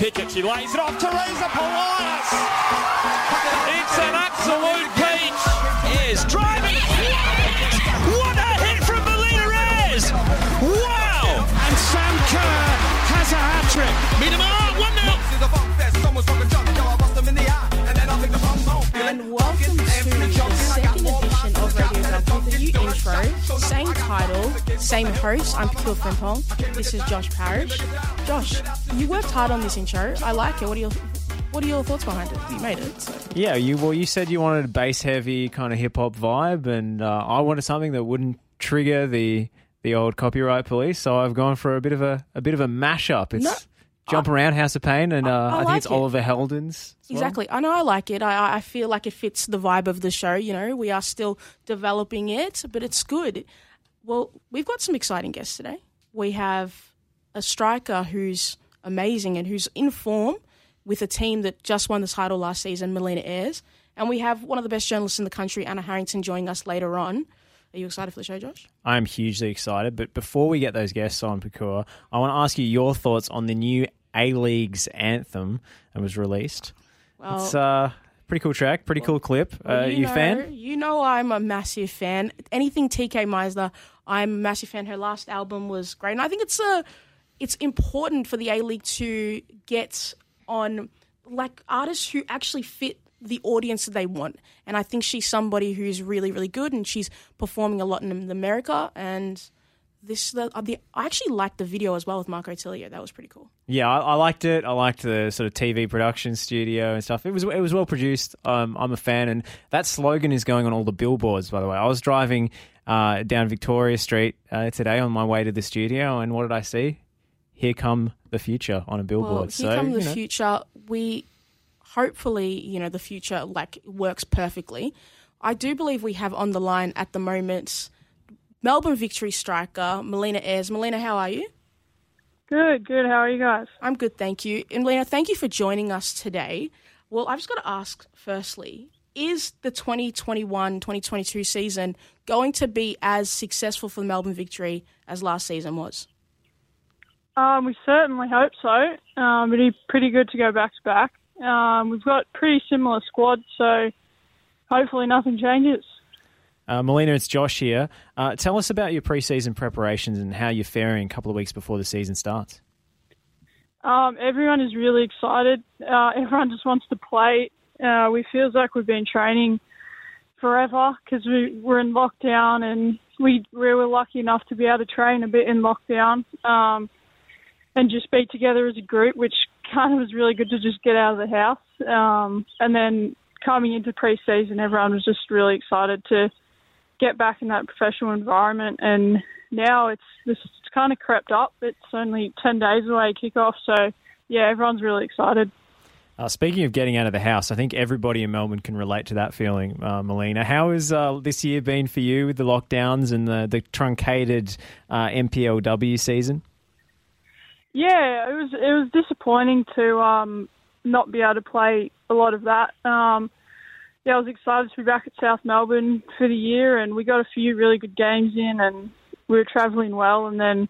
Pickett. She lays it off. Teresa Polias. It's an absolute peach. Ayres driving. What a hit from Melina Ayres. Wow. And Sam Kerr has a hat trick. Same title, same host. I'm Pakil Frimpong. This is Josh Parrish. Josh, you worked hard on this intro. I like it. What are your What are your thoughts behind it? You made it. So. Yeah, you well, you said you wanted a bass heavy kind of hip hop vibe, and uh, I wanted something that wouldn't trigger the the old copyright police. So I've gone for a bit of a a bit of a mashup. It's No, Jump Around House of Pain, and uh, I I, think like it's it. Oliver Heldens. as well. Exactly. I know I like it. I- I, I feel like it fits the vibe of the show. You know, we are still developing it, but it's good. Well, we've got some exciting guests today. We have a striker who's amazing and who's in form with a team that just won the title last season, Melina Ayres. And we have one of the best journalists in the country, Anna Harrington, joining us later on. Are you excited for the show, Josh? I'm hugely excited. But before we get those guests on, Pakura, I want to ask you your thoughts on the new A League's anthem that was released. Well, It's a pretty cool track, pretty cool clip. Uh, you know, fan? You know I'm a massive fan. Anything Tkay Maidza, I'm a massive fan. Her last album was great, and I think it's a it's important for the A League to get on like artists who actually fit the audience that they want. And I think she's somebody who's really really good, and she's performing a lot in America. And this the, uh, the I actually liked the video as well with Marco Tilio. That was pretty cool. Yeah, I, I liked it. I liked the sort of TV production studio and stuff. It was it was well produced. Um, I'm a fan, and that slogan is going on all the billboards. By the way, I was driving uh, down Victoria Street uh, today on my way to the studio, and what did I see? Here come the future on a billboard. Well, here so come the you know, future. We hopefully, you know, the future like works perfectly. I do believe we have on the line at the moment Melbourne Victory striker Melina Ayres. Melina, how are you? Good, good. How are you guys? I'm good, thank you. And Melina, thank you for joining us today. Well, I've just got to ask firstly, is the 2021-2022 season going to be as successful for the Melbourne Victory as last season was? Um, we certainly hope so. Um, it'd be pretty good to go back to back. Um, we've got pretty similar squads, so hopefully nothing changes. Uh, Melina, it's Josh here. Uh, tell us about your preseason preparations and how you're faring a couple of weeks before the season starts. Um, everyone is really excited. Uh, everyone just wants to play. Uh, we feels like we've been training forever because we were in lockdown and we, we were lucky enough to be able to train a bit in lockdown um, and just be together as a group, which kind of was really good to just get out of the house. Um, and then coming into pre-season, everyone was just really excited to get back in that professional environment. And now it's this kind of crept up. It's only ten days away kickoff, so yeah, everyone's really excited. Uh, speaking of getting out of the house, I think everybody in Melbourne can relate to that feeling, uh, Melina. How has uh, this year been for you with the lockdowns and the, the truncated uh, NPLW season? Yeah, it was it was disappointing to um, not be able to play a lot of that. Um, yeah, I was excited to be back at South Melbourne for the year, and we got a few really good games in, and we were travelling well. And then,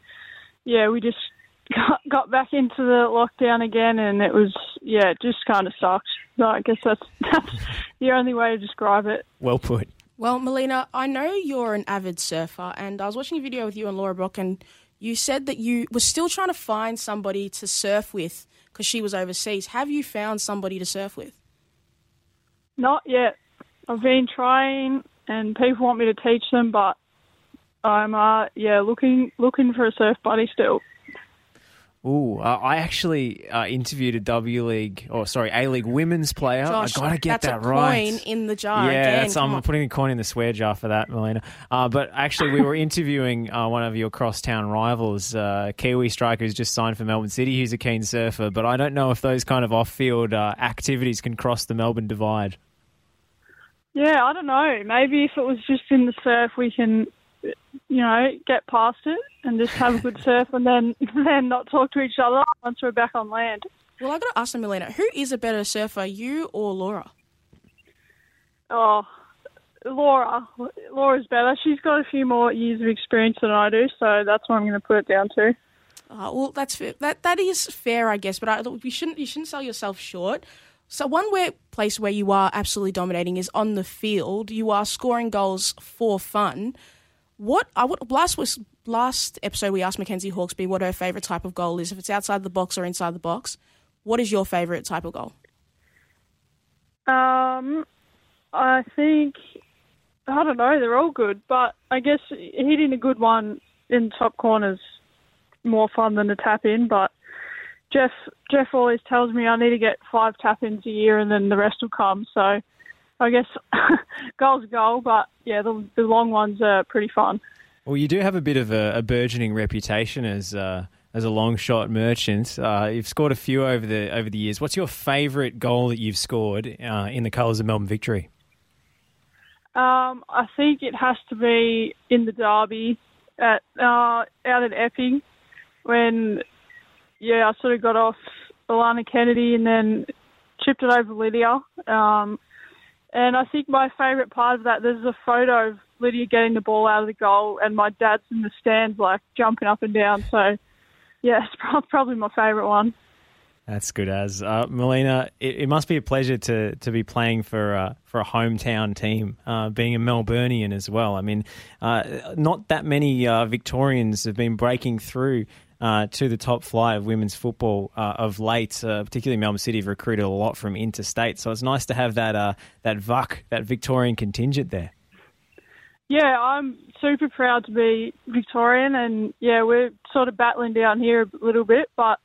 yeah, we just got, got back into the lockdown again, and it was yeah, it just kind of sucked. So I guess that's that's the only way to describe it. Well put. Well, Melina, I know you're an avid surfer, and I was watching a video with you and Laura Brock, and you said that you were still trying to find somebody to surf with because she was overseas. Have you found somebody to surf with? Not yet. I've been trying, and people want me to teach them, but I'm uh yeah looking looking for a surf buddy still. Ooh, uh, I actually uh, interviewed a W League, or sorry, A League women's player. Josh, I gotta get that's that a right. coin in the jar. yeah, again. that's- Come I'm on. putting a coin in the swear jar for that, Melina. Uh, but actually, we were interviewing uh, one of your crosstown rivals, uh, Kiwi striker, who's just signed for Melbourne City. Who's a keen surfer, but I don't know if those kind of off-field uh, activities can cross the Melbourne divide. Yeah, I don't know. Maybe if it was just in the surf, we can, you know, get past it and just have a good surf, and then then not talk to each other once we're back on land. Well, I've got to ask you, Melina, who is a better surfer, you or Laura? Oh, Laura, Laura's better. She's got a few more years of experience than I do, so that's what I'm going to put it down to. Uh, well, that's fair. that that is fair, I guess. But I, you shouldn't you shouldn't sell yourself short. So one where, place where you are absolutely dominating is on the field. You are scoring goals for fun. What I would last was last episode we asked Mackenzie Hawkesby what her favourite type of goal is, if it's outside the box or inside the box. What is your favourite type of goal? Um, I think I don't know. They're all good, but I guess hitting a good one in top corners more fun than a tap in. But Jeff Jeff always tells me I need to get five tap ins a year, and then the rest will come. So I guess goal's goal, but yeah, the, the long ones are pretty fun. Well, you do have a bit of a, a burgeoning reputation as uh, as a long shot merchant. Uh, you've scored a few over the over the years. What's your favourite goal that you've scored uh, in the colours of Melbourne Victory? Um, I think it has to be in the derby at uh, out at Epping when yeah I sort of got off Alana Kennedy and then chipped it over Lydia. Um, and I think my favourite part of that there's a photo of Lydia getting the ball out of the goal and my dad's in the stands like jumping up and down. So yeah, it's probably my favourite one. That's good as uh, Melina. It, it, must be a pleasure to to be playing for uh, for a hometown team, uh, being a Melburnian as well. I mean, uh, not that many uh, Victorians have been breaking through. Uh, to the top flight of women's football of late, particularly Melbourne City have recruited a lot from interstate, so it's nice to have that that VUC, that Victorian contingent there. Yeah, I'm super proud to be Victorian, and yeah, we're sort of battling down here a little bit, but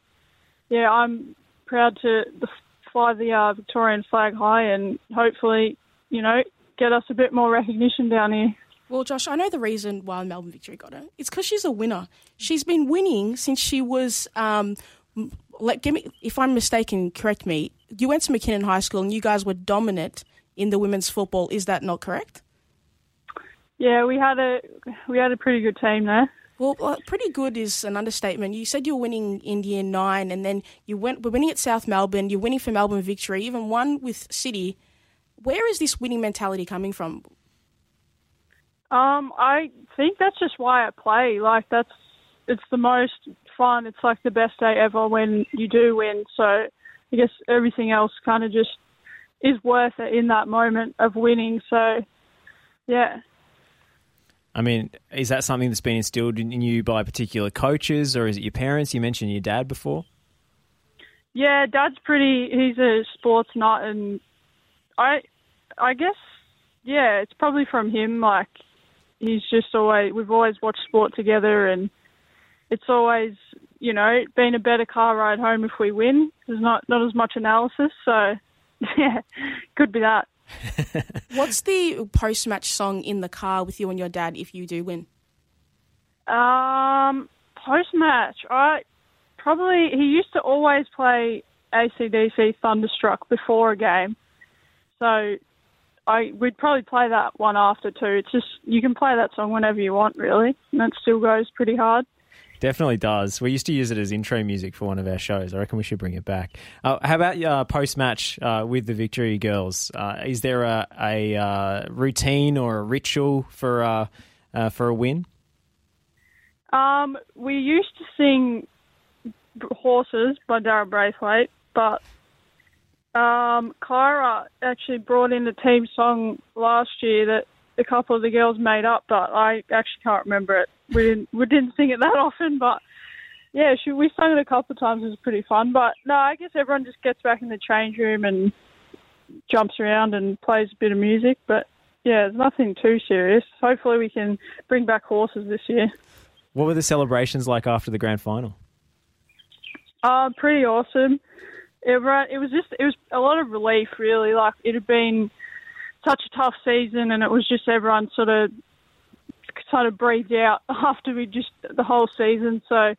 yeah, I'm proud to fly the uh, Victorian flag high and hopefully, you know, get us a bit more recognition down here. Well, Josh, I know the reason why Melbourne Victory got her. It's because she's a winner. She's been winning since she was. Um, let give me if I'm mistaken. Correct me. You went to McKinnon High School and you guys were dominant in the women's football. Is that not correct? Yeah, we had a we had a pretty good team there. Well, pretty good is an understatement. You said you were winning in year nine, and then you went were winning at South Melbourne. You're winning for Melbourne Victory, even one with City. Where is this winning mentality coming from? Um, I think that's just why I play. Like that's it's the most fun. It's like the best day ever when you do win. So I guess everything else kind of just is worth it in that moment of winning. So yeah. I mean, is that something that's been instilled in you by particular coaches, or is it your parents? You mentioned your dad before. Yeah, dad's pretty. He's a sports nut, and I, I guess, yeah, it's probably from him. Like, he's just always. We've always watched sport together, and it's always, you know, been a better car ride home if we win. There's not not as much analysis, so yeah, could be that. What's the post match song in the car with you and your dad if you do win? Um, post match, I probably he used to always play ACDC Thunderstruck before a game, so I we'd probably play that one after too. It's just you can play that song whenever you want, really, and it still goes pretty hard. Definitely does. We used to use it as intro music for one of our shows. I reckon we should bring it back. Uh, how about uh, post match uh, with the Victory Girls? Uh, is there a, a uh, routine or a ritual for uh, for a win? Um, we used to sing "Horses" by Daryl Braithwaite, but um, Kyra actually brought in a team song last year that a couple of the girls made up, but I actually can't remember it. We didn't we didn't sing it that often, but yeah, she, we sung it a couple of times. It was pretty fun. But no, I guess everyone just gets back in the change room and jumps around and plays a bit of music. But yeah, it's nothing too serious. Hopefully, we can bring back horses this year. What were the celebrations like after the grand final? Uh, pretty awesome. It, it was just it was a lot of relief, really. Like it had been such a tough season, and it was just everyone sort of sort of breathed out after we just the whole season. So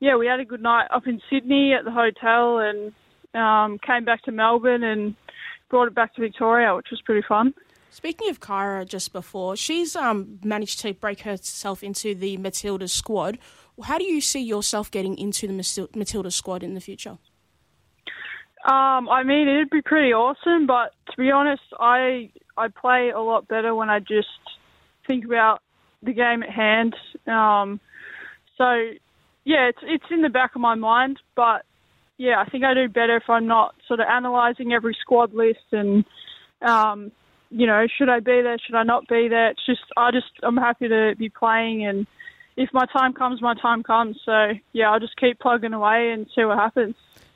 yeah, we had a good night up in Sydney at the hotel, and um, came back to Melbourne and brought it back to Victoria, which was pretty fun. Speaking of Kyra, just before she's um, managed to break herself into the Matilda squad. How do you see yourself getting into the Matilda squad in the future? Um, I mean, it'd be pretty awesome, but to be honest, I I play a lot better when I just think about the game at hand. Um, so yeah, it's it's in the back of my mind, but yeah, I think I do better if I'm not sort of analysing every squad list and um, you know, should I be there, should I not be there? It's just I just I'm happy to be playing and if my time comes, my time comes. So yeah, I'll just keep plugging away and see what happens.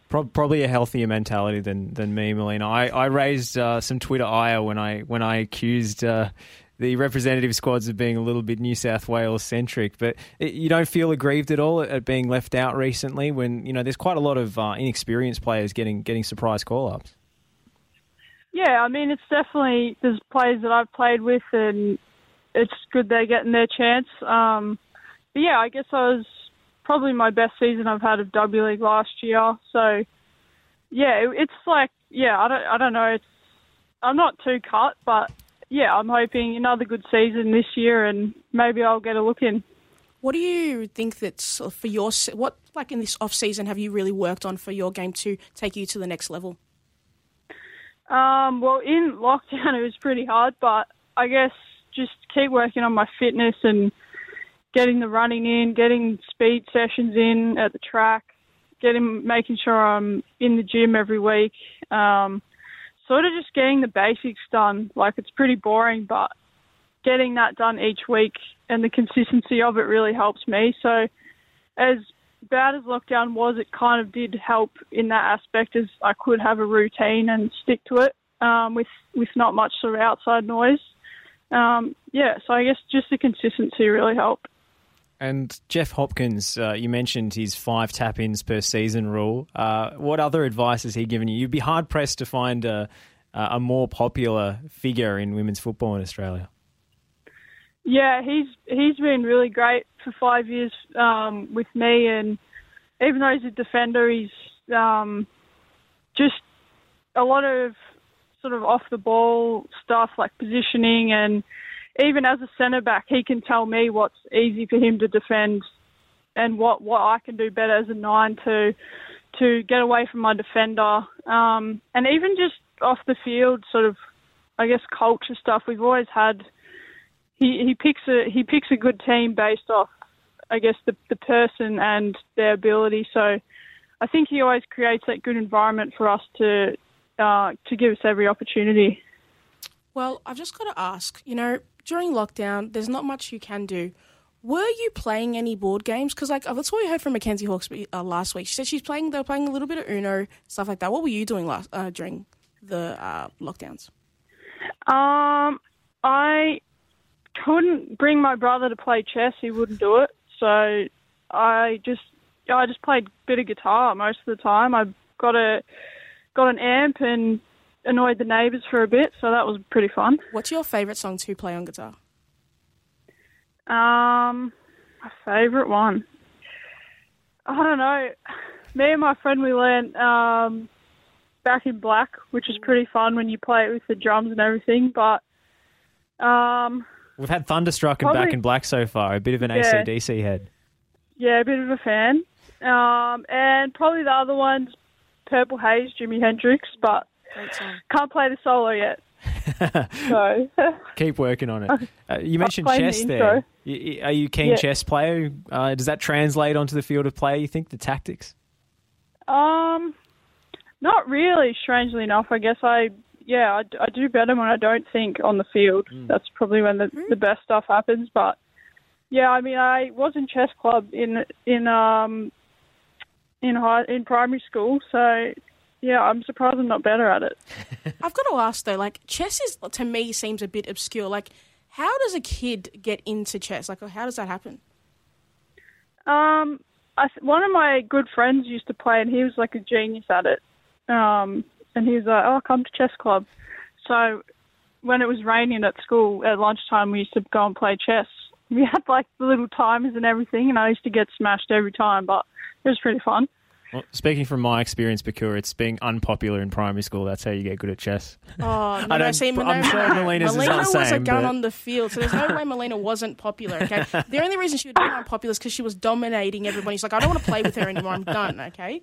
Probably a healthier mentality than than me, Melina. I I raised uh, some Twitter ire when I when I accused. Uh, the representative squads of being a little bit New South Wales centric, but it, you don't feel aggrieved at all at being left out recently. When you know there's quite a lot of uh, inexperienced players getting getting surprise call ups. Yeah, I mean it's definitely there's players that I've played with, and it's good they're getting their chance. Um, but yeah, I guess I was probably my best season I've had of W League last year. So yeah, it, it's like yeah, I don't I don't know. It's I'm not too cut, but yeah, I'm hoping another good season this year, and maybe I'll get a look in. What do you think that's for your what like in this off season have you really worked on for your game to take you to the next level? Um, well, in lockdown it was pretty hard, but I guess just keep working on my fitness and getting the running in, getting speed sessions in at the track, getting making sure I'm in the gym every week. Um, sort of just getting the basics done. Like it's pretty boring, but getting that done each week and the consistency of it really helps me. So as bad as lockdown was, it kind of did help in that aspect as I could have a routine and stick to it um, with with not much sort of outside noise. Um, yeah, so I guess just the consistency really helped. And Jeff Hopkins, uh, you mentioned his five tap ins per season rule. Uh, what other advice has he given you? You'd be hard pressed to find a, a more popular figure in women's football in Australia. Yeah, he's he's been really great for five years um, with me, and even though he's a defender, he's um, just a lot of sort of off the ball stuff like positioning and even as a centre back, he can tell me what's easy for him to defend and what, what I can do better as a nine to to get away from my defender. Um, and even just off the field, sort of, I guess culture stuff. We've always had. He he picks a he picks a good team based off, I guess the the person and their ability. So, I think he always creates that good environment for us to uh, to give us every opportunity. Well, I've just got to ask. You know, during lockdown, there's not much you can do. Were you playing any board games? Because like that's what we heard from Mackenzie Hawkes uh, last week. She said she's playing. They were playing a little bit of Uno stuff like that. What were you doing last uh, during the uh, lockdowns? Um, I couldn't bring my brother to play chess. He wouldn't do it. So I just I just played a bit of guitar most of the time. I got a got an amp and annoyed the neighbours for a bit, so that was pretty fun. What's your favourite song to play on guitar? Um, my favourite one. I don't know. Me and my friend we learned um, Back in Black, which is pretty fun when you play it with the drums and everything. But um, we've had Thunderstruck and Back in Black so far. A bit of an yeah, ACDC head. Yeah, a bit of a fan. Um, and probably the other one's Purple Haze, Jimi Hendrix. But can't play the solo yet. so keep working on it. Uh, you mentioned chess the there. Are you a keen yeah. chess player? Uh, does that translate onto the field of play? You think the tactics? Um, not really. Strangely enough, I guess I yeah I, I do better when I don't think on the field. Mm. That's probably when the the best stuff happens. But yeah, I mean I was in chess club in in um in high in primary school, so yeah, I'm surprised I'm not better at it. I've got to ask though, like chess is to me seems a bit obscure. Like, how does a kid get into chess? Like, how does that happen? Um, I, one of my good friends used to play, and he was like a genius at it. Um, and he was like, "Oh, come to chess club." So when it was raining at school at lunchtime, we used to go and play chess. We had like the little timers and everything, and I used to get smashed every time, but it was pretty fun. Well, speaking from my experience, Bakura, it's being unpopular in primary school. That's how you get good at chess. Oh, no, no, see, I'm sure Melina's Melina was same, a gun but... on the field, so there's no way Melina wasn't popular, okay? The only reason she would be unpopular is because she was dominating everybody. She's like, I don't want to play with her anymore. I'm done, okay?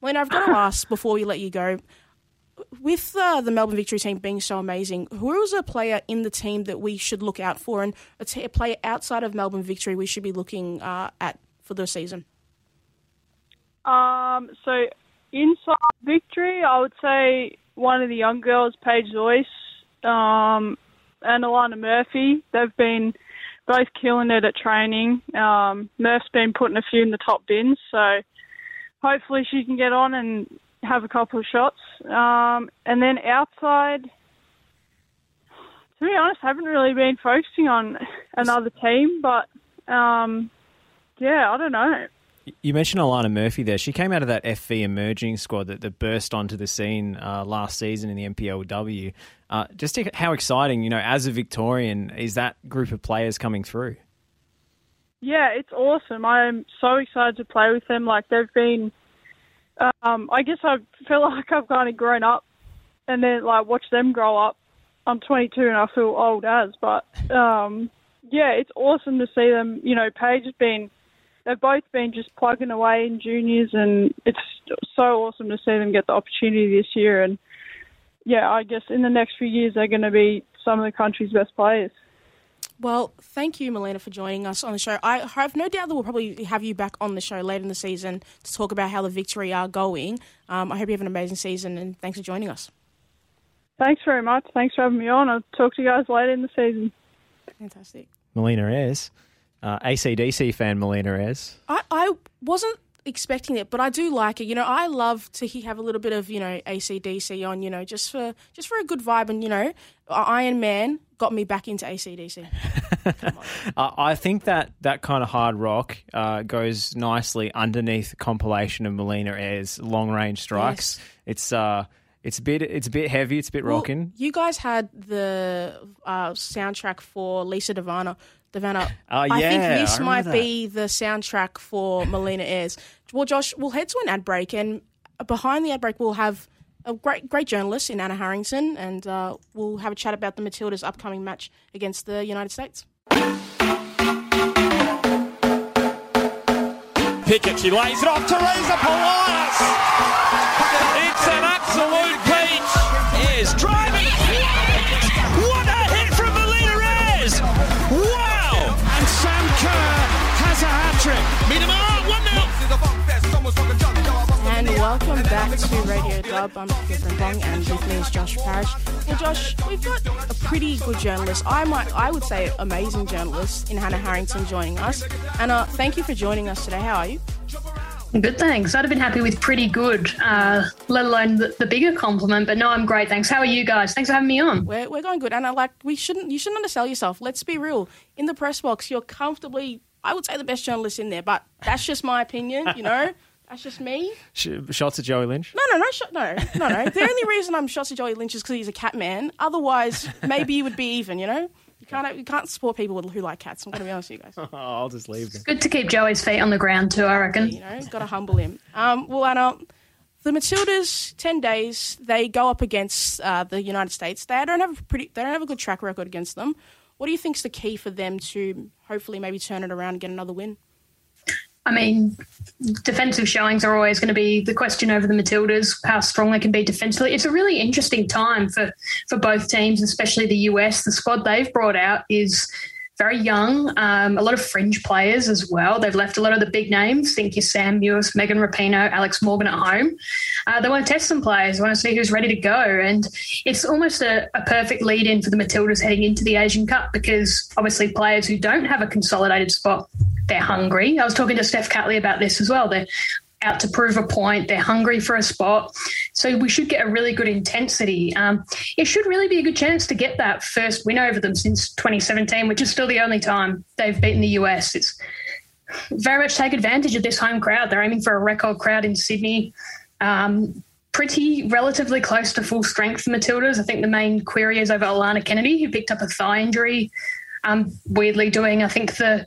Melina, I've got to ask before we let you go. With uh, the Melbourne Victory team being so amazing, who is a player in the team that we should look out for, and a, t- a player outside of Melbourne Victory we should be looking uh, at for the season? Um, so inside victory, I would say one of the young girls, Paige Joyce, um, and Alana Murphy. They've been both killing it at training. Um, Murph's been putting a few in the top bins, so hopefully she can get on and have a couple of shots. Um, and then outside, to be honest, I haven't really been focusing on another team, but um, yeah, I don't know. You mentioned Alana Murphy there. She came out of that FV emerging squad that, that burst onto the scene uh, last season in the NPLW. Uh, just how exciting, you know, as a Victorian, is that group of players coming through? Yeah, it's awesome. I'm so excited to play with them. Like they've been, um, I guess I feel like I've kind of grown up, and then like watch them grow up. I'm 22 and I feel old as, but um, yeah, it's awesome to see them. You know, Paige has been they've both been just plugging away in juniors, and it's so awesome to see them get the opportunity this year. And yeah, I guess in the next few years they're going to be some of the country's best players. Well, thank you, Melina, for joining us on the show. I have no doubt that we'll probably have you back on the show later in the season to talk about how the victory are going. Um, I hope you have an amazing season, and thanks for joining us. Thanks very much. Thanks for having me on. I'll talk to you guys later in the season. Fantastic. Melina Ayres, uh, ACDC fan Melina Ayres. I, I wasn't expecting it, but I do like it. You know, I love to have a little bit of you know ACDC on. You know, just for just for a good vibe, and you know, Iron Man got me back into ACDC. uh, I think that that kind of hard rock uh, goes nicely underneath compilation of Melina Ayres long range strikes. Yes. It's uh, it's a bit it's a bit heavy. It's a bit well, rocking. You guys had the uh, soundtrack for Lisa De Vanna. De Vanna. Uh, yeah, I think this I might that. be the soundtrack for Melina Ayres. Well, Josh, we'll head to an ad break, and behind the ad break, we'll have a great great journalist in Anna Harrington, and uh, we'll have a chat about the Matildas' upcoming match against the United States. Pickett, she lays it off. Teresa Polias. It's an absolute peach. Is driving. Has a hat trick. Meet him and welcome back to Radio Dub. I'm Catherine Bong, and with me is Josh Parrish. Well, Josh, we've got a pretty good journalist. I might, I would say, amazing journalist in Anna Harrington joining us. Anna, thank you for joining us today. How are you? Good, thanks. I'd have been happy with pretty good, uh, let alone the, the, bigger compliment. But no, I'm great. Thanks. How are you guys? Thanks for having me on. We're, we're going good, Anna. Like we shouldn't, you shouldn't undersell yourself. Let's be real. In the press box, you're comfortably, I would say, the best journalist in there. But that's just my opinion. You know. That's just me. shots at Joey Lynch? No, no, no, sh- no, no, no. the only reason I'm shots at Joey Lynch is because he's a cat man. Otherwise, maybe you would be even. You know, you can't you can't support people who like cats. I'm going to be honest with you guys. oh, I'll just leave. Them. Good to keep Joey's feet on the ground too. I reckon. You know, got to humble him. Um, well, Anna, the Matildas, ten days, they go up against uh, the United States. They don't have a pretty, they don't have a good track record against them. What do you think's the key for them to hopefully maybe turn it around and get another win? I mean, defensive showings are always going to be the question over the Matildas, how strong they can be defensively. It's a really interesting time for, for both teams, especially the US. The squad they've brought out is very young, um, a lot of fringe players as well. They've left a lot of the big names, think your Sam Mewis, Megan Rapinoe, Alex Morgan at home. Uh, they want to test some players, they want to see who's ready to go. And it's almost a, a perfect lead in for the Matildas heading into the Asian Cup because obviously players who don't have a consolidated spot they're hungry. I was talking to Steph Catley about this as well. They're out to prove a point. They're hungry for a spot. So we should get a really good intensity. Um, it should really be a good chance to get that first win over them since 2017, which is still the only time they've beaten the US. It's very much take advantage of this home crowd. They're aiming for a record crowd in Sydney. Um, pretty relatively close to full strength for Matildas. I think the main query is over Alana Kennedy, who picked up a thigh injury. Um, weirdly doing, I think, the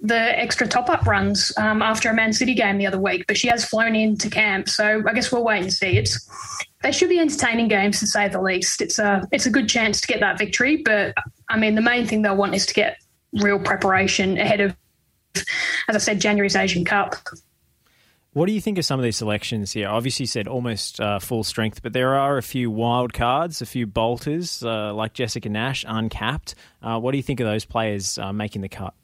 the extra top up runs um, after a Man City game the other week, but she has flown into camp. So I guess we'll wait and see. It's they should be entertaining games to say the least. It's a it's a good chance to get that victory, but I mean the main thing they'll want is to get real preparation ahead of, as I said, January's Asian Cup. What do you think of some of these selections here? Obviously, you said almost uh, full strength, but there are a few wild cards, a few bolters uh, like Jessica Nash, uncapped. Uh, what do you think of those players uh, making the cut?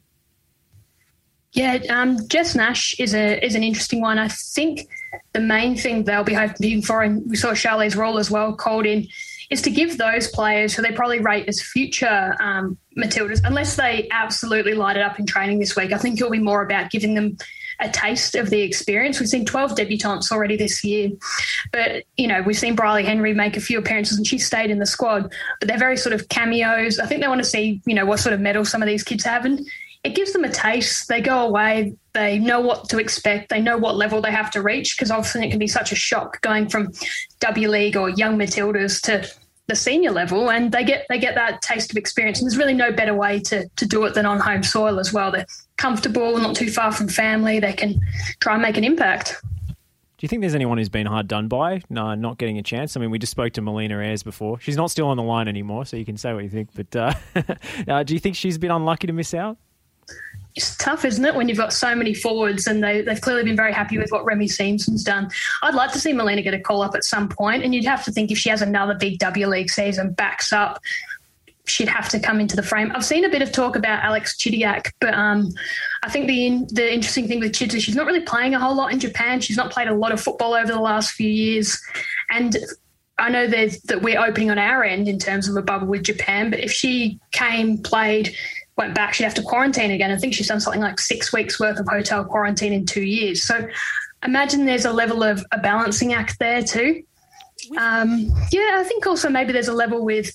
Yeah, um, Jess Nash is a is an interesting one. I think the main thing they'll be hoping for, and we saw Charlize Rule as well called in, is to give those players who they probably rate as future um, Matildas, unless they absolutely light it up in training this week. I think it'll be more about giving them a taste of the experience. We've seen 12 debutantes already this year, but you know we've seen Bryleigh Henry make a few appearances and she stayed in the squad. But they're very sort of cameos. I think they want to see you know what sort of mettle some of these kids have, and it gives them a taste. They go away, they know what to expect, they know what level they have to reach because often it can be such a shock going from W League or young Matildas to the senior level and they get they get that taste of experience and there's really no better way to to do it than on home soil as well they're comfortable not too far from family they can try and make an impact do you think there's anyone who's been hard done by no, not getting a chance? I mean, we just spoke to Melina Ayres before. She's not still on the line anymore, so you can say what you think. But uh, uh, do you think she's been unlucky to miss out? It's tough, isn't it, when you've got so many forwards and they, they've clearly been very happy with what Remy Siemsen's done. I'd like to see Melina get a call up at some point, and you'd have to think if she has another big W League season, backs up, she'd have to come into the frame. I've seen a bit of talk about Alex Chidiac, but um, I think the the interesting thing with Chids is she's not really playing a whole lot in Japan. She's not played a lot of football over the last few years, and I know that we're opening on our end in terms of a bubble with Japan, but if she came, played, went back, she'd have to quarantine again. I think she's done something like six weeks worth of hotel quarantine in two years. So imagine there's a level of a balancing act there too. Um, yeah, I think also maybe there's a level with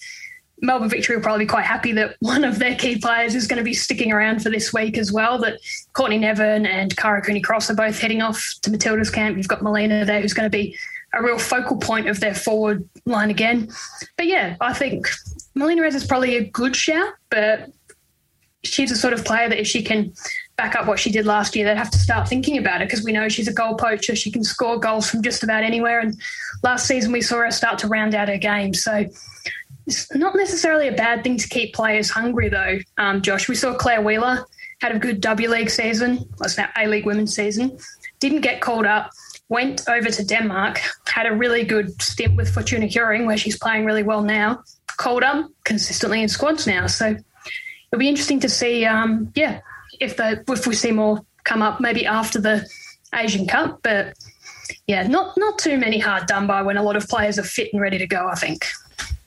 Melbourne Victory will probably be quite happy that one of their key players is going to be sticking around for this week as well. That Courtney Nevin and Kyra Cooney Cross are both heading off to Matilda's camp. You've got Melina there, who's going to be a real focal point of their forward line again. But yeah, I think Melina Ayres is probably a good shout, but she's a sort of player that if she can back up what she did last year, they'd have to start thinking about it because we know she's a goal poacher. She can score goals from just about anywhere. And last season, we saw her start to round out her game. So it's not necessarily a bad thing to keep players hungry, though, um, Josh. We saw Claire Wheeler had a good W League season, that's now A League women's season, didn't get called up. Went over to Denmark, had a really good stint with Fortuna Hjørring, where she's playing really well now. Called up consistently in squads now. So it'll be interesting to see, um, yeah, if the if we see more come up maybe after the Asian Cup, but yeah, not not too many hard done by when a lot of players are fit and ready to go. I think.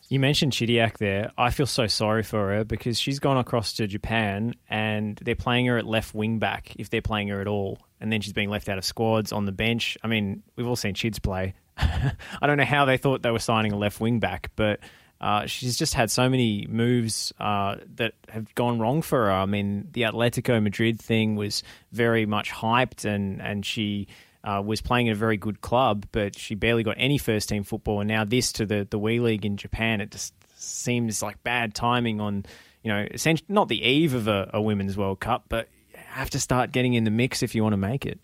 You mentioned Chidiac there. I feel so sorry for her because she's gone across to Japan and they're playing her at left wing back if they're playing her at all, and then she's being left out of squads on the bench. I mean, we've all seen Chids play. I don't know how they thought they were signing a left wing back, but uh, she's just had so many moves uh, that have gone wrong for her. I mean, the Atletico Madrid thing was very much hyped, and and she uh, was playing at a very good club, but she barely got any first team football. And now this to the the WE League in Japan, it just seems like bad timing on you know essentially not the eve of a, a women's World Cup, but you have to start getting in the mix if you want to make it.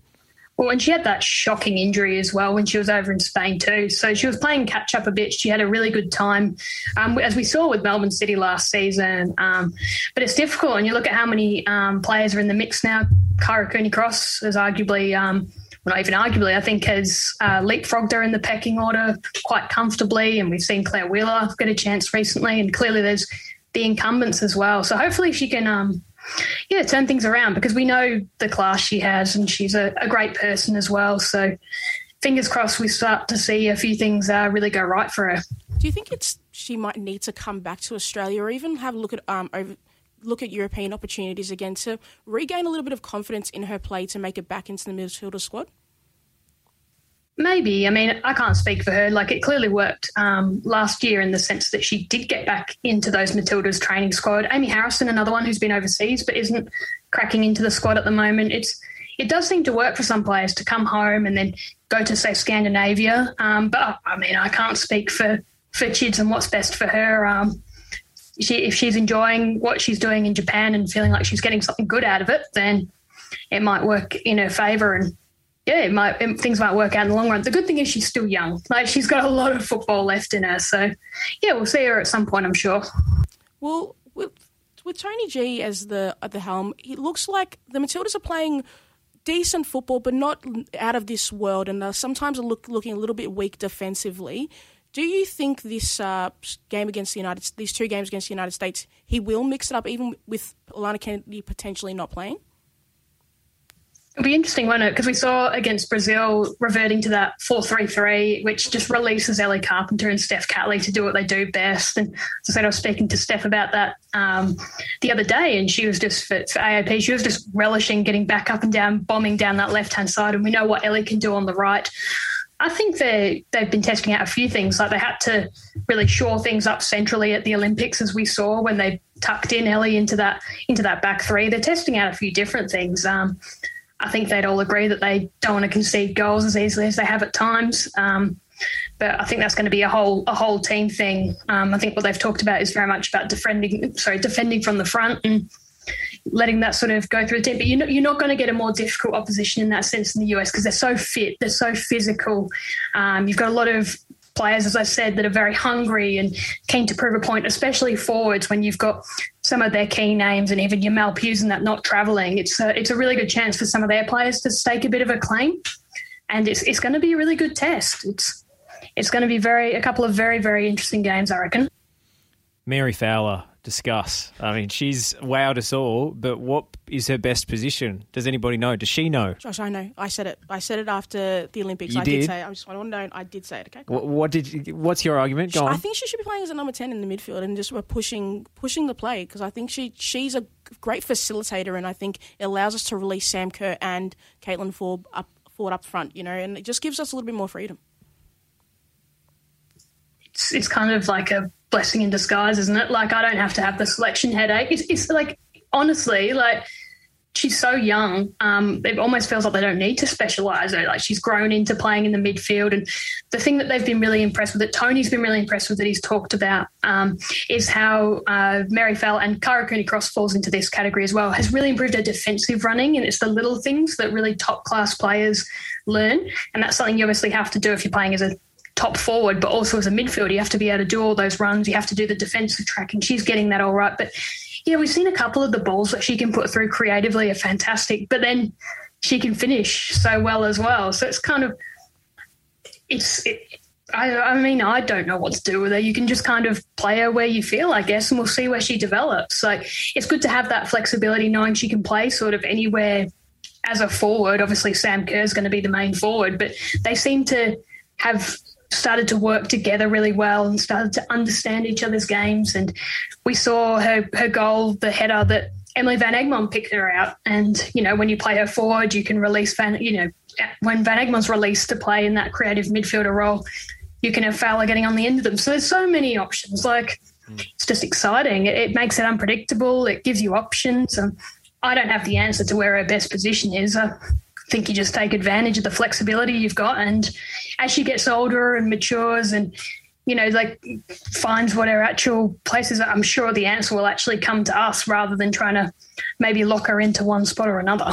Well, and she had that shocking injury as well when she was over in Spain too. So she was playing catch up a bit. She had a really good time, um, as we saw with Melbourne City last season. Um, but it's difficult, and you look at how many um, players are in the mix now. Kyra Cooney Cross is arguably, um, well, not even arguably, I think has uh, leapfrogged her in the pecking order quite comfortably. And we've seen Claire Wheeler get a chance recently, and clearly there's the incumbents as well. So hopefully she can um, yeah, turn things around because we know the class she has and she's a, a great person as well. So fingers crossed we start to see a few things uh, really go right for her. Do you think it's she might need to come back to Australia or even have a look at um over, look at European opportunities again to regain a little bit of confidence in her play to make it back into the midfielder squad? Maybe. I mean, I can't speak for her. Like, it clearly worked um, last year in the sense that she did get back into those Matildas training squad. Amy Harrison, another one who's been overseas but isn't cracking into the squad at the moment. It's it does seem to work for some players to come home and then go to say Scandinavia. Um, but I mean, I can't speak for for Chids and what's best for her. Um, she, if she's enjoying what she's doing in Japan and feeling like she's getting something good out of it, then it might work in her favour and yeah, it might it, things might work out in the long run. The good thing is she's still young; like she's got a lot of football left in her. So, yeah, we'll see her at some point, I'm sure. Well, with, with Tony G as the at the helm, it looks like the Matildas are playing decent football, but not out of this world, and uh, sometimes look, looking a little bit weak defensively. Do you think this uh, game against the United, these two games against the United States, he will mix it up, even with Alana Kennedy potentially not playing? It'll be interesting, won't it? Because we saw against Brazil reverting to that 4 3 3, which just releases Ellie Carpenter and Steph Catley to do what they do best. And as I said, I was speaking to Steph about that um, the other day, and she was just, for, for she was just relishing getting back up and down, bombing down that left hand side. And we know what Ellie can do on the right. I think they they've been testing out a few things. Like they had to really shore things up centrally at the Olympics, as we saw when they tucked in Ellie into that into that back three. They're testing out a few different things. Um, I think they'd all agree that they don't want to concede goals as easily as they have at times. Um, but I think that's going to be a whole a whole team thing. Um, I think what they've talked about is very much about defending, sorry, defending from the front and letting that sort of go through the team. But you're not, you're not going to get a more difficult opposition in that sense in the US because they're so fit, they're so physical. Um, you've got a lot of players, as I said, that are very hungry and keen to prove a point, especially forwards when you've got some of their key names and even your Mal Pughs and that not travelling. It's a, it's a really good chance for some of their players to stake a bit of a claim. And it's, it's going to be a really good test. It's, it's going to be very a couple of very, very interesting games, I reckon. Mary Fowler, discuss. I mean, she's wowed us all, but what is her best position? Does anybody know? Does she know? Josh, I know. I said it. I said it after the Olympics. You I did? did say it. I just want to know. I did say it. Okay. What, what did? You, what's your argument? Go on. I think she should be playing as a number ten in the midfield and just pushing pushing the play because I think she she's a great facilitator and I think it allows us to release Sam Kerr and Caitlin Foord up forward up front. You know, and it just gives us a little bit more freedom. It's, it's kind of like a blessing in disguise, isn't it? Like I don't have to have the selection headache. It's, it's like honestly, like she's so young. Um, it almost feels like they don't need to specialise her. Like she's grown into playing in the midfield, and the thing that they've been really impressed with, that Tony's been really impressed with, that he's talked about, um, is how uh, Mary Fell and Kyra Cooney Cross falls into this category as well. Has really improved her defensive running, and it's the little things that really top class players learn, and that's something you obviously have to do if you're playing as a top forward, but also as a midfielder, you have to be able to do all those runs. You have to do the defensive track, and she's getting that all right. But yeah, we've seen a couple of the balls that she can put through creatively are fantastic, but then she can finish so well as well. So it's kind of it's. It, I, I mean, I don't know what to do with her. You can just kind of play her where you feel, I guess, and we'll see where she develops. Like it's good to have that flexibility, knowing she can play sort of anywhere as a forward. Obviously, Sam Kerr is going to be the main forward, but they seem to have started to work together really well and started to understand each other's games. And we saw her her goal, the header that Emily Van Egmond picked her out. And you know, when you play her forward, you can release Van. You know, when Van Egmond's released to play in that creative midfielder role, you can have Fowler getting on the end of them. So there's so many options. Like it's just exciting. It, it makes it unpredictable. It gives you options. And I don't have the answer to where her best position is. I think you just take advantage of the flexibility you've got and as she gets older and matures and you know like finds what her actual place is i'm sure the answer will actually come to us rather than trying to maybe lock her into one spot or another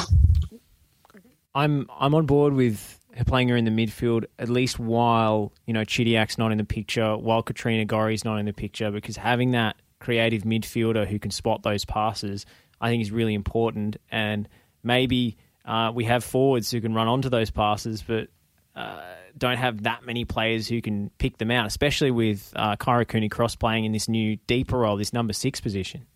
I'm I'm on board with her playing her in the midfield at least while you know Chidiac's not in the picture, while Katrina Gorry's not in the picture, because having that creative midfielder who can spot those passes, I think is really important. And maybe uh, we have forwards who can run onto those passes, but uh, don't have that many players who can pick them out, especially with uh, Kyra Cooney Cross playing in this new deeper role, this number six position.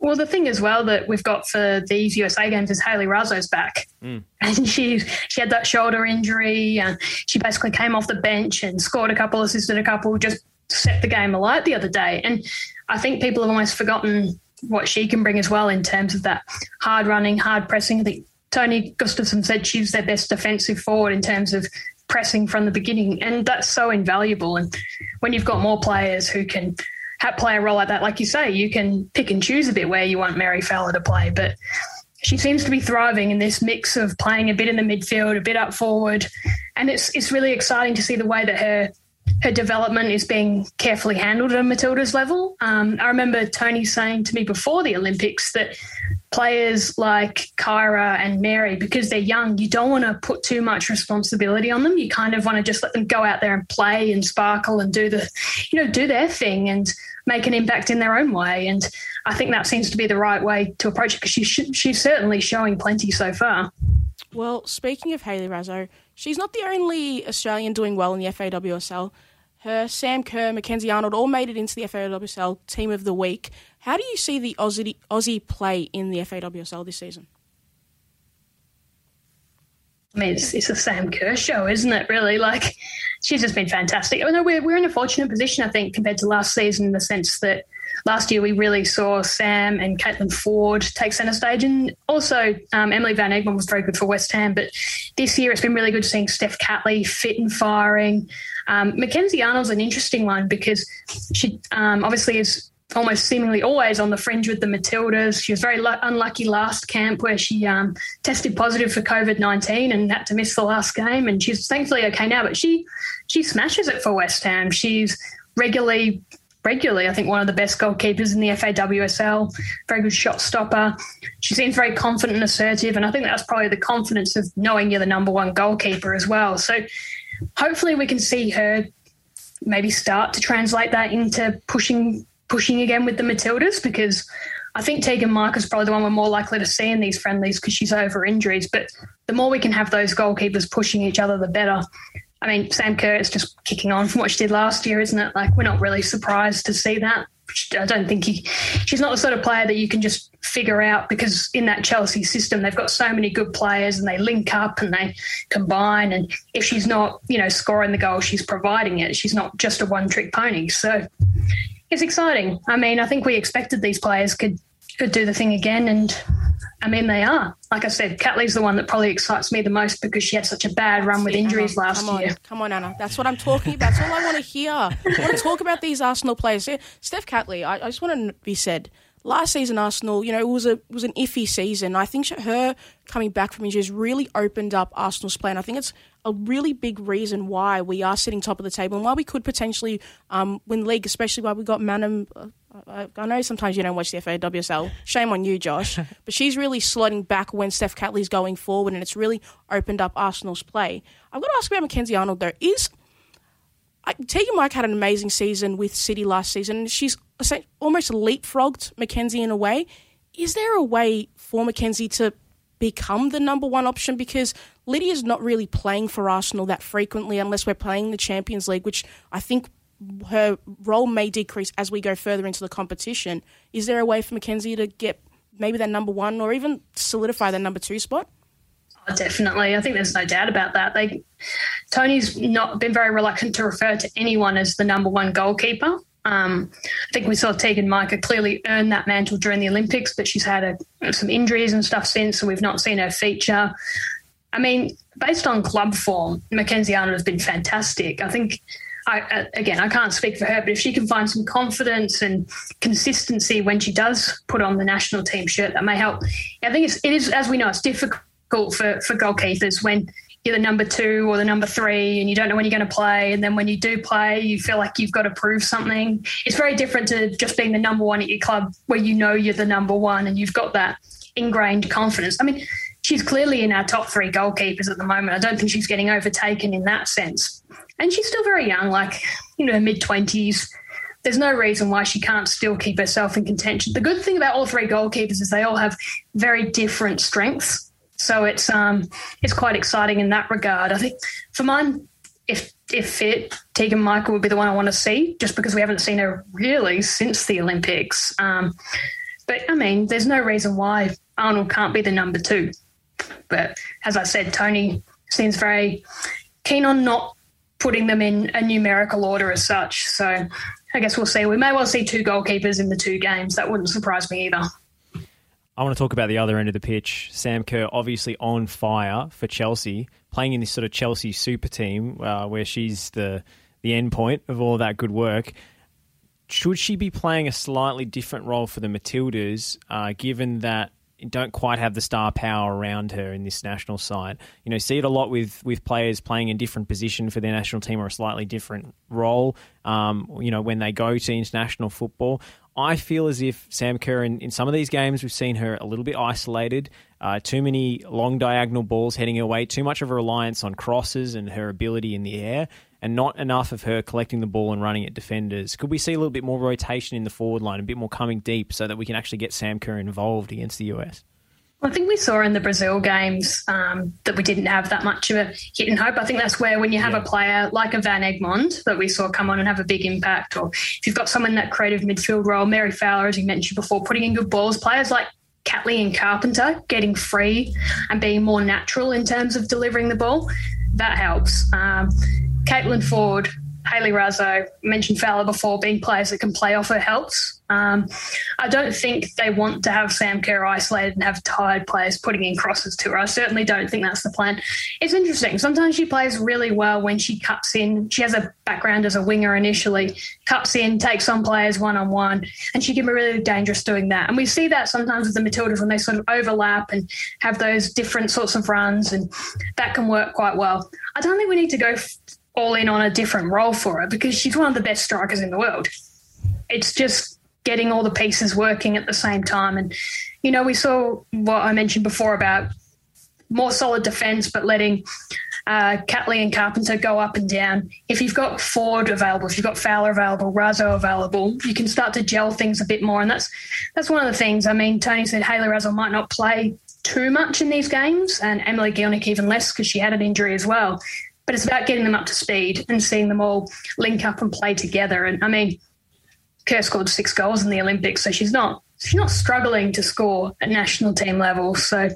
Well, the thing as well that we've got for these USA games is Hayley Raso's back, mm. and she she had that shoulder injury, and she basically came off the bench and scored a couple, assisted a couple, just set the game alight the other day. And I think people have almost forgotten what she can bring as well in terms of that hard running, hard pressing. I think Tony Gustavsson said she's their best defensive forward in terms of pressing from the beginning, and that's so invaluable. And when you've got more players who can play a role like that, like you say, you can pick and choose a bit where you want Mary Fowler to play. But she seems to be thriving in this mix of playing a bit in the midfield, a bit up forward, and it's it's really exciting to see the way that her her development is being carefully handled at Matilda's level. Um, I remember Tony saying to me before the Olympics that players like Kyra and Mary, because they're young, you don't want to put too much responsibility on them. You kind of want to just let them go out there and play and sparkle and do the, you know, do their thing and make an impact in their own way. And I think that seems to be the right way to approach it because she she's certainly showing plenty so far. Well, speaking of Hayley Raso, she's not the only Australian doing well in the FAWSL. Her, Sam Kerr, Mackenzie Arnold all made it into the FAWSL Team of the Week. How do you see the Aussie, Aussie play in the FAWSL this season? I mean, it's, it's a Sam Kerr show, isn't it? Really, like she's just been fantastic. I know we're we're in a fortunate position, I think, compared to last season in the sense that last year we really saw Sam and Caitlin Foord take centre stage, and also um, Emily Van Egmond was very good for West Ham. But this year it's been really good seeing Steph Catley fit and firing. Um, Mackenzie Arnold's an interesting one because she um, obviously is almost seemingly always on the fringe with the Matildas. She was very lu- unlucky last camp where she um, tested positive for COVID nineteen and had to miss the last game. And she's thankfully okay now, but she she smashes it for West Ham. She's regularly regularly, I think, one of the best goalkeepers in the FAWSL, very good shot stopper. She seems very confident and assertive, and I think that's probably the confidence of knowing you're the number one goalkeeper as well. So hopefully we can see her maybe start to translate that into pushing pushing again with the Matildas because I think Teagan Micah is probably the one we're more likely to see in these friendlies because she's over injuries. But the more we can have those goalkeepers pushing each other, the better. I mean, Sam Kerr is just kicking on from what she did last year, isn't it? Like, we're not really surprised to see that. I don't think he, she's not the sort of player that you can just figure out because in that Chelsea system, they've got so many good players and they link up and they combine. And if she's not, you know, scoring the goal, she's providing it. She's not just a one trick pony. So it's exciting. I mean, I think we expected these players could could do the thing again, and I mean they are. Like I said, Catley's the one that probably excites me the most because she had such a bad run with injuries Anna, last come on, year. Come on, Anna. That's what I'm talking about. That's all I want to hear. I want to talk about these Arsenal players. Steph Catley, I, I just want to be said. Last season, Arsenal, you know, it was a it was an iffy season. I think her coming back from injuries really opened up Arsenal's plan. I think it's a really big reason why we are sitting top of the table and why we could potentially um, win league, especially why we got Manham. Uh, I, I know sometimes you don't watch the FAWSL. Shame on you, Josh. but she's really slotting back when Steph Catley's going forward, and it's really opened up Arsenal's play. I've got to ask about Mackenzie Arnold, though. Is I, Teagan Micah had an amazing season with City last season. She's almost leapfrogged Mackenzie in a way. Is there a way for Mackenzie to become the number one option? Because Lydia's not really playing for Arsenal that frequently unless we're playing the Champions League, which I think her role may decrease as we go further into the competition. Is there a way for Mackenzie to get maybe that number one or even solidify that number two spot? Definitely. I think there's no doubt about that. They, Tony's not been very reluctant to refer to anyone as the number one goalkeeper. Um, I think we saw Teagan Micah clearly earn that mantle during the Olympics, but she's had a, some injuries and stuff since, so we've not seen her feature. I mean, based on club form, Mackenzie Arnold has been fantastic. I think I, again, I can't speak for her, but if she can find some confidence and consistency when she does put on the national team shirt, that may help. I think it's, it is, as we know, it's difficult for, for goalkeepers when you're the number two or the number three and you don't know when you're going to play. And then when you do play, you feel like you've got to prove something. It's very different to just being the number one at your club where you know you're the number one and you've got that ingrained confidence. I mean, she's clearly in our top three goalkeepers at the moment. I don't think she's getting overtaken in that sense. And she's still very young, like, you know, mid 20s. There's no reason why she can't still keep herself in contention. The good thing about all three goalkeepers is they all have very different strengths. So it's um it's quite exciting in that regard. I think for mine, if if fit, Teagan Micah would be the one I want to see, just because we haven't seen her really since the Olympics. Um, but I mean, there's no reason why Arnold can't be the number two. But as I said, Tony seems very keen on not putting them in a numerical order as such. So I guess we'll see. We may well see two goalkeepers in the two games. That wouldn't surprise me either. I want to talk about the other end of the pitch. Sam Kerr, obviously on fire for Chelsea, playing in this sort of Chelsea super team uh, where she's the the end point of all that good work. Should she be playing a slightly different role for the Matildas, uh, given that don't quite have the star power around her in this national side. You know, see it a lot with with players playing in different position for their national team or a slightly different role. Um, you know, when they go to international football, I feel as if Sam Kerr in, in some of these games we've seen her a little bit isolated. Uh, too many long diagonal balls heading her way. Too much of a reliance on crosses and her ability in the air and not enough of her collecting the ball and running at defenders. Could we see a little bit more rotation in the forward line, a bit more coming deep, so that we can actually get Sam Kerr involved against the US? I think we saw in the Brazil games um, that we didn't have that much of a hit and hope. I think that's where when you have yeah. a player like a Van Egmond that we saw come on and have a big impact, or if you've got someone in that creative midfield role, Mary Fowler, as you mentioned before, putting in good balls, players like Kathleen Carpenter getting free and being more natural in terms of delivering the ball. That helps. Um, Caitlin Foord, Hayley Raso, mentioned Fowler before, being players that can play off her helps. Um, I don't think they want to have Sam Kerr isolated and have tired players putting in crosses to her. I certainly don't think that's the plan. It's interesting. Sometimes she plays really well when she cuts in. She has a background as a winger initially, cuts in, takes on players one on one, and she can be really dangerous doing that. And we see that sometimes with the Matildas when they sort of overlap and have those different sorts of runs, and that can work quite well. I don't think we need to go all in on a different role for her because she's one of the best strikers in the world. It's just getting all the pieces working at the same time. And, you know, we saw what I mentioned before about more solid defence, but letting uh, Catley and Carpenter go up and down. If you've got Foord available, if you've got Fowler available, Raso available, you can start to gel things a bit more. And that's that's one of the things. I mean, Tony said Hayley Raso might not play too much in these games, and Emily Gielnik even less because she had an injury as well but it's about getting them up to speed and seeing them all link up and play together. And I mean, Kerr scored six goals in the Olympics, so she's not she's not struggling to score at national team level. So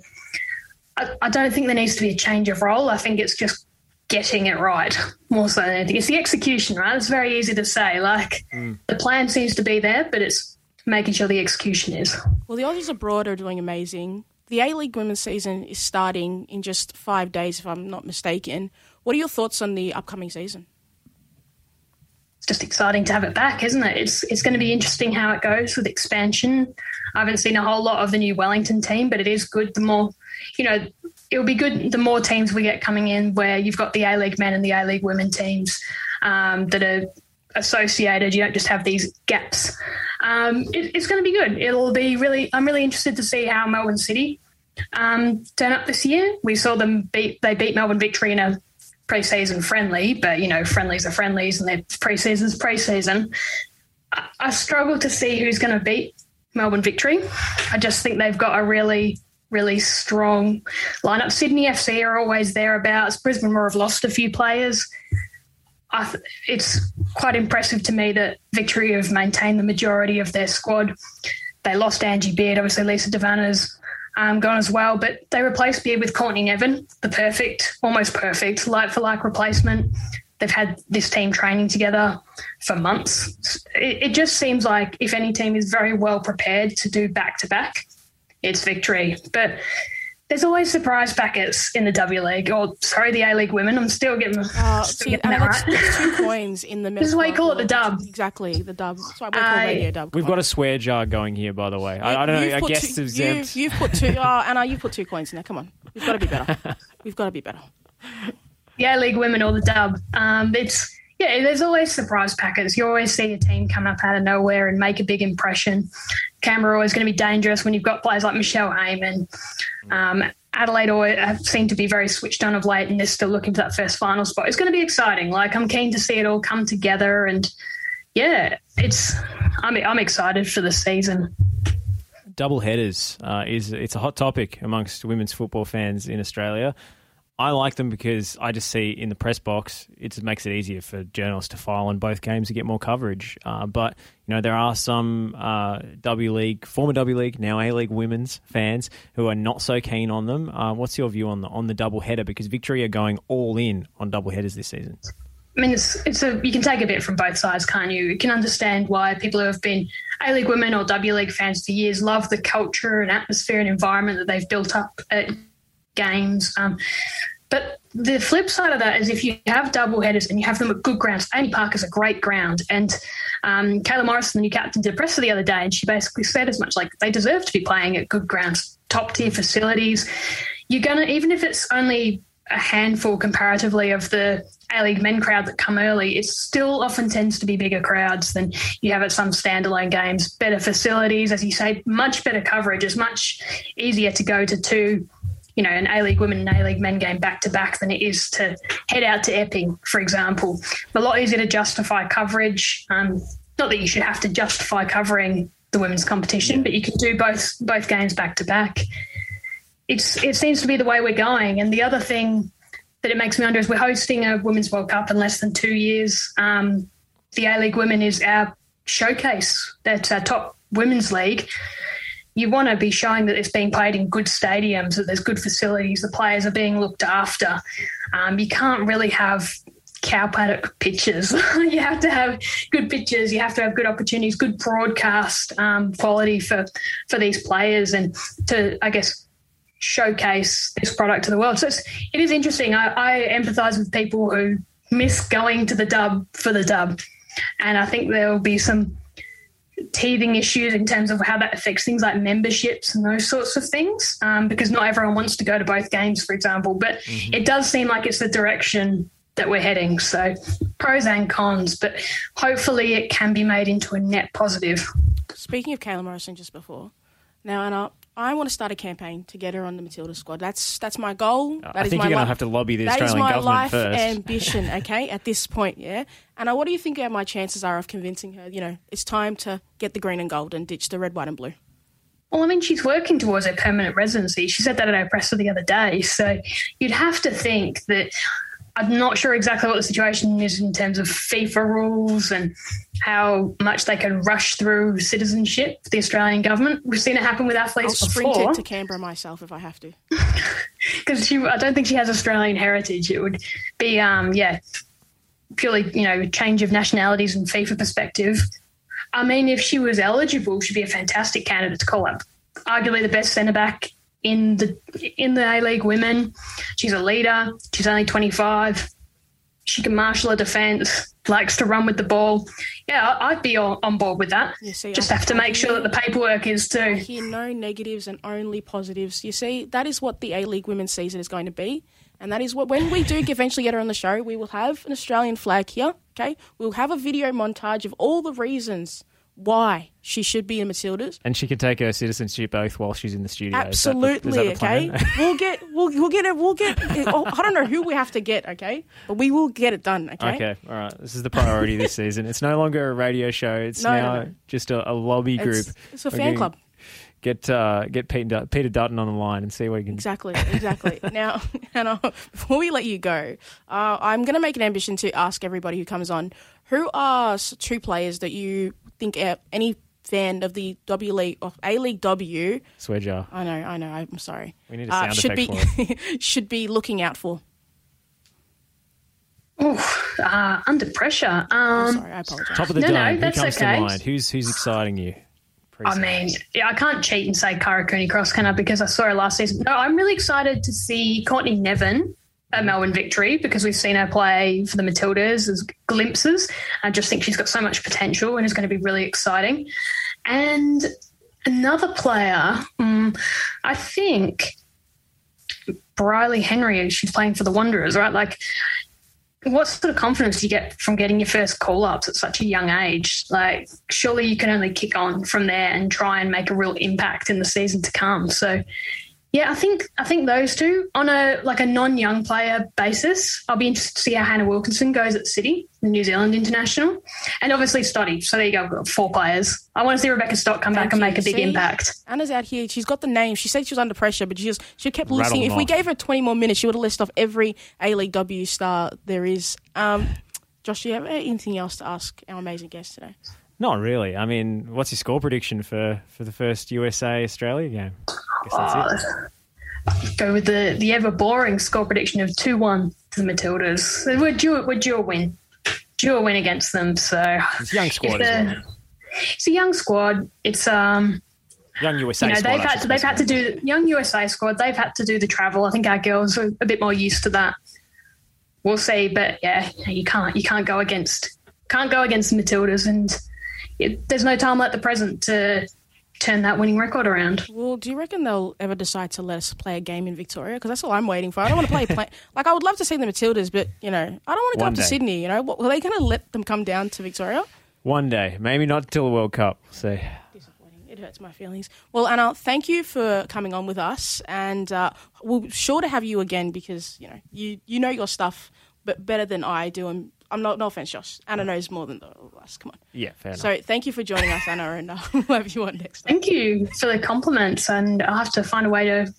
I, I don't think there needs to be a change of role. I think it's just getting it right more so than anything. It's the execution, right? It's very easy to say. Like mm. the plan seems to be there, but it's making sure the execution is. Well, the Aussies abroad are doing amazing. The A League women's season is starting in just five days, if I'm not mistaken. What are your thoughts on the upcoming season? It's just exciting to have it back, isn't it? It's it's going to be interesting how it goes with expansion. I haven't seen a whole lot of the new Wellington team, but it is good. The more, you know, it'll be good. The more teams we get coming in, where you've got the A League men and the A League women teams um, that are associated. You don't just have these gaps. Um, it, it's going to be good. It'll be really. I'm really interested to see how Melbourne City um, turn up this year. We saw them beat. They beat Melbourne Victory in a preseason friendly, but you know, friendlies are friendlies and their preseason's preseason. I, I struggle to see who's going to beat Melbourne Victory. I just think they've got a really, really strong lineup. Sydney FC are always thereabouts. Brisbane Roar have lost a few players. Th- it's quite impressive to me that Victory have maintained the majority of their squad. They lost Angie Beard, obviously Lisa De Vanna's um, gone as well. But they replaced Beard with Courtney Nevin, the perfect, almost perfect, like for like replacement. They've had this team training together for months. It, it just seems like if any team is very well prepared to do back to back, it's victory. But there's always surprise packets in the W League, or sorry, the A League women. I'm still getting, uh, still see, getting that right. two coins in the. Middle. This is why you call it the dub. Exactly, the dub. That's why we call uh, radio dub. We've got a swear jar going here, by the way. I, I don't know. I guess two, you've, you've, put two. Oh, Anna, you've put two coins in there. Come on, we've got to be better. we've got to be better. The A League women or the dub. Um, it's yeah, there's always surprise packets. You always see a team come up out of nowhere and make a big impression. Canberra always going to be dangerous when you've got players like Michelle Heyman. Um, Adelaide have seemed to be very switched on of late, and they're still looking for that first final spot. It's going to be exciting. Like I'm keen to see it all come together, and yeah, it's I'm I'm excited for the season. Double headers uh, is it's a hot topic amongst women's football fans in Australia. I like them because I just see in the press box it makes it easier for journalists to file on both games to get more coverage. Uh, but you know there are some uh, W League, former W League, now A League women's fans who are not so keen on them. Uh, what's your view on the on the double header? Because Victory are going all in on double headers this season. I mean, it's it's a you can take a bit from both sides, can't you? You can understand why people who have been A League women or W League fans for years love the culture and atmosphere and environment that they've built up at games. Um, but the flip side of that is if you have double headers and you have them at good grounds, Park is a great ground. And um, Kayla Morrison, the new captain, did a presser the other day, and she basically said as much like they deserve to be playing at good grounds, top tier facilities. You're going to, even if it's only a handful comparatively of the A League men crowd that come early, it still often tends to be bigger crowds than you have at some standalone games. Better facilities, as you say, much better coverage. It's much easier to go to two you know, an A League women and A League men game back to back than it is to head out to Epping, for example. A lot easier to justify coverage. Um, not that you should have to justify covering the women's competition, but you can do both both games back to back. It's it seems to be the way we're going. And the other thing that it makes me wonder is we're hosting a Women's World Cup in less than two years. Um, the A League Women is our showcase. That's our top women's league you want to be showing that it's being played in good stadiums, that there's good facilities, the players are being looked after. Um, you can't really have cow paddock pitches. you have to have good pitches. You have to have good opportunities, good broadcast um, quality for for these players, and to I guess showcase this product to the world. So it's, it is interesting. I, I empathise with people who miss going to the dub for the dub, and I think there will be some teething issues in terms of how that affects things like memberships and those sorts of things um, because not everyone wants to go to both games for example but mm-hmm. it does seem like it's the direction that we're heading so pros and cons but hopefully it can be made into a net positive speaking of Kayla Morrison just before now Anna I want to start a campaign to get her on the Matilda squad. That's that's my goal. That I think you're going to have to lobby the Australian government life first. ambition. Okay, at this point, yeah. And uh, what do you think my chances are of convincing her? You know, it's time to get the green and gold and ditch the red, white, and blue. Well, I mean, she's working towards a permanent residency. She said that at our presser the other day. So you'd have to think that I'm not sure exactly what the situation is in terms of FIFA rules and how much they can rush through citizenship for the Australian government. We've seen it happen with athletes I'll before. sprint it to Canberra myself if I have to. Because I don't think she has Australian heritage. It would be, um, yeah, purely, you know, change of nationalities and FIFA perspective. I mean, if she was eligible, she'd be a fantastic candidate to call up. Arguably the best centre back in the in the A League women. She's a leader. She's only 25. She can marshal a defence. Likes to run with the ball. Yeah, I'd be on board with that. You see, Just I, have to make sure that the paperwork is too. I hear no negatives and only positives. You see, that is what the A League women's season is going to be. And that is what, when we do eventually get her on the show, we will have an Australian flag here. Okay. We'll have a video montage of all the reasons why she should be in Matildas. And she can take her citizenship oath while she's in the studio. Absolutely, the, okay. we'll get we'll we'll get it. We'll get. Oh, I don't know who we have to get, okay, but we will get it done, okay. Okay, all right. This is the priority this season. It's no longer a radio show. It's no, now no, no. just a, a, lobby group. It's, it's a fan club. Get uh, get Peter, Peter Dutton on the line and see what he can. Exactly, exactly. now, Hannah, before we let you go, uh, I'm going to make an ambition to ask everybody who comes on who are two players that you think any fan of the W League of A League W. Swear jar. I know, I know. I'm sorry. We need a sound uh, should be should be looking out for. Oh, uh, under pressure. Um, sorry, I apologize. Top of the no, dome. No, that's Who comes okay. to mind? Who's who's exciting you? I mean, yeah, I can't cheat and say Kyra Cooney Cross, can I? Because I saw her last season. No, I'm really excited to see Courtney Nevin a Melbourne victory because we've seen her play for the Matildas as glimpses. I just think she's got so much potential and is going to be really exciting. And another player, um, I think Bryleigh Henry, she's playing for the Wanderers, right? Like, what sort of confidence do you get from getting your first call ups at such a young age? Like, surely you can only kick on from there and try and make a real impact in the season to come. So, yeah, I think I think those two on a like a non-young player basis. I'll be interested to see how Hannah Wilkinson goes at City, the New Zealand international, and obviously Stotty. So there you go, I've got four players. I want to see Rebecca Stott come Thank back and make a big see, impact. Anna's out here. She's got the name. She said she was under pressure, but she just she kept listing. If we gave her twenty more minutes, she would have listed off every A League W star there is. Um, Josh, do you have anything else to ask our amazing guest today? Not really. I mean, what's your score prediction for, for the first USA Australia game? Go with the, the ever boring score prediction of 2 1 to the Matildas. We're due, we're due a win. Due a win against them. So it's a young squad well. It's a young squad. It's um young USA you know, squad. They've had to, they've had to do young USA squad. They've had to do the travel. I think our girls are a bit more used to that. We'll see, but yeah, you can't you can't go against can't go against the Matildas and it, there's no time like the present to turn that winning record around. Well, do you reckon they'll ever decide to let us play a game in Victoria? Because that's all I'm waiting for. I don't want to play, play like I would love to see the Matildas, but you know, I don't want to go One up day. to Sydney. You know, what, are they going to let them come down to Victoria? One day, maybe not until the World Cup. So disappointing. It hurts my feelings. Well, Anna, thank you for coming on with us, and uh, we'll be sure to have you again because you know you you know your stuff, but better than I do, and I'm not. No offense, Josh. Anna knows more than the of us. Come on. Yeah, fair enough. so enough. thank you for joining us, Anna, and uh, we'll have you on next time. Thank you for the compliments, and I'll have to find a way to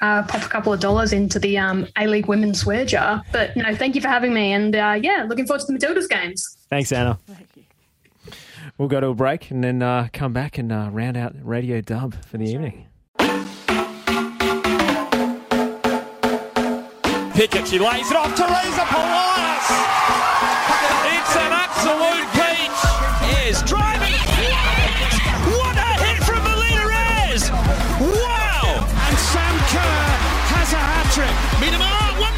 uh, pop a couple of dollars into the um, A League Women's Swear Jar. But no, thank you for having me, and uh, yeah, looking forward to the Matildas games. Thanks, Anna. Thank you. we'll go to a break and then uh, come back and uh, round out Radio Dub for the evening. Pickett, she lays it off. Teresa Polias. It's an absolute peach. Is driving. What a hit from Melina Ayres. Wow. And Sam Kerr has a hat trick. Minamar, 1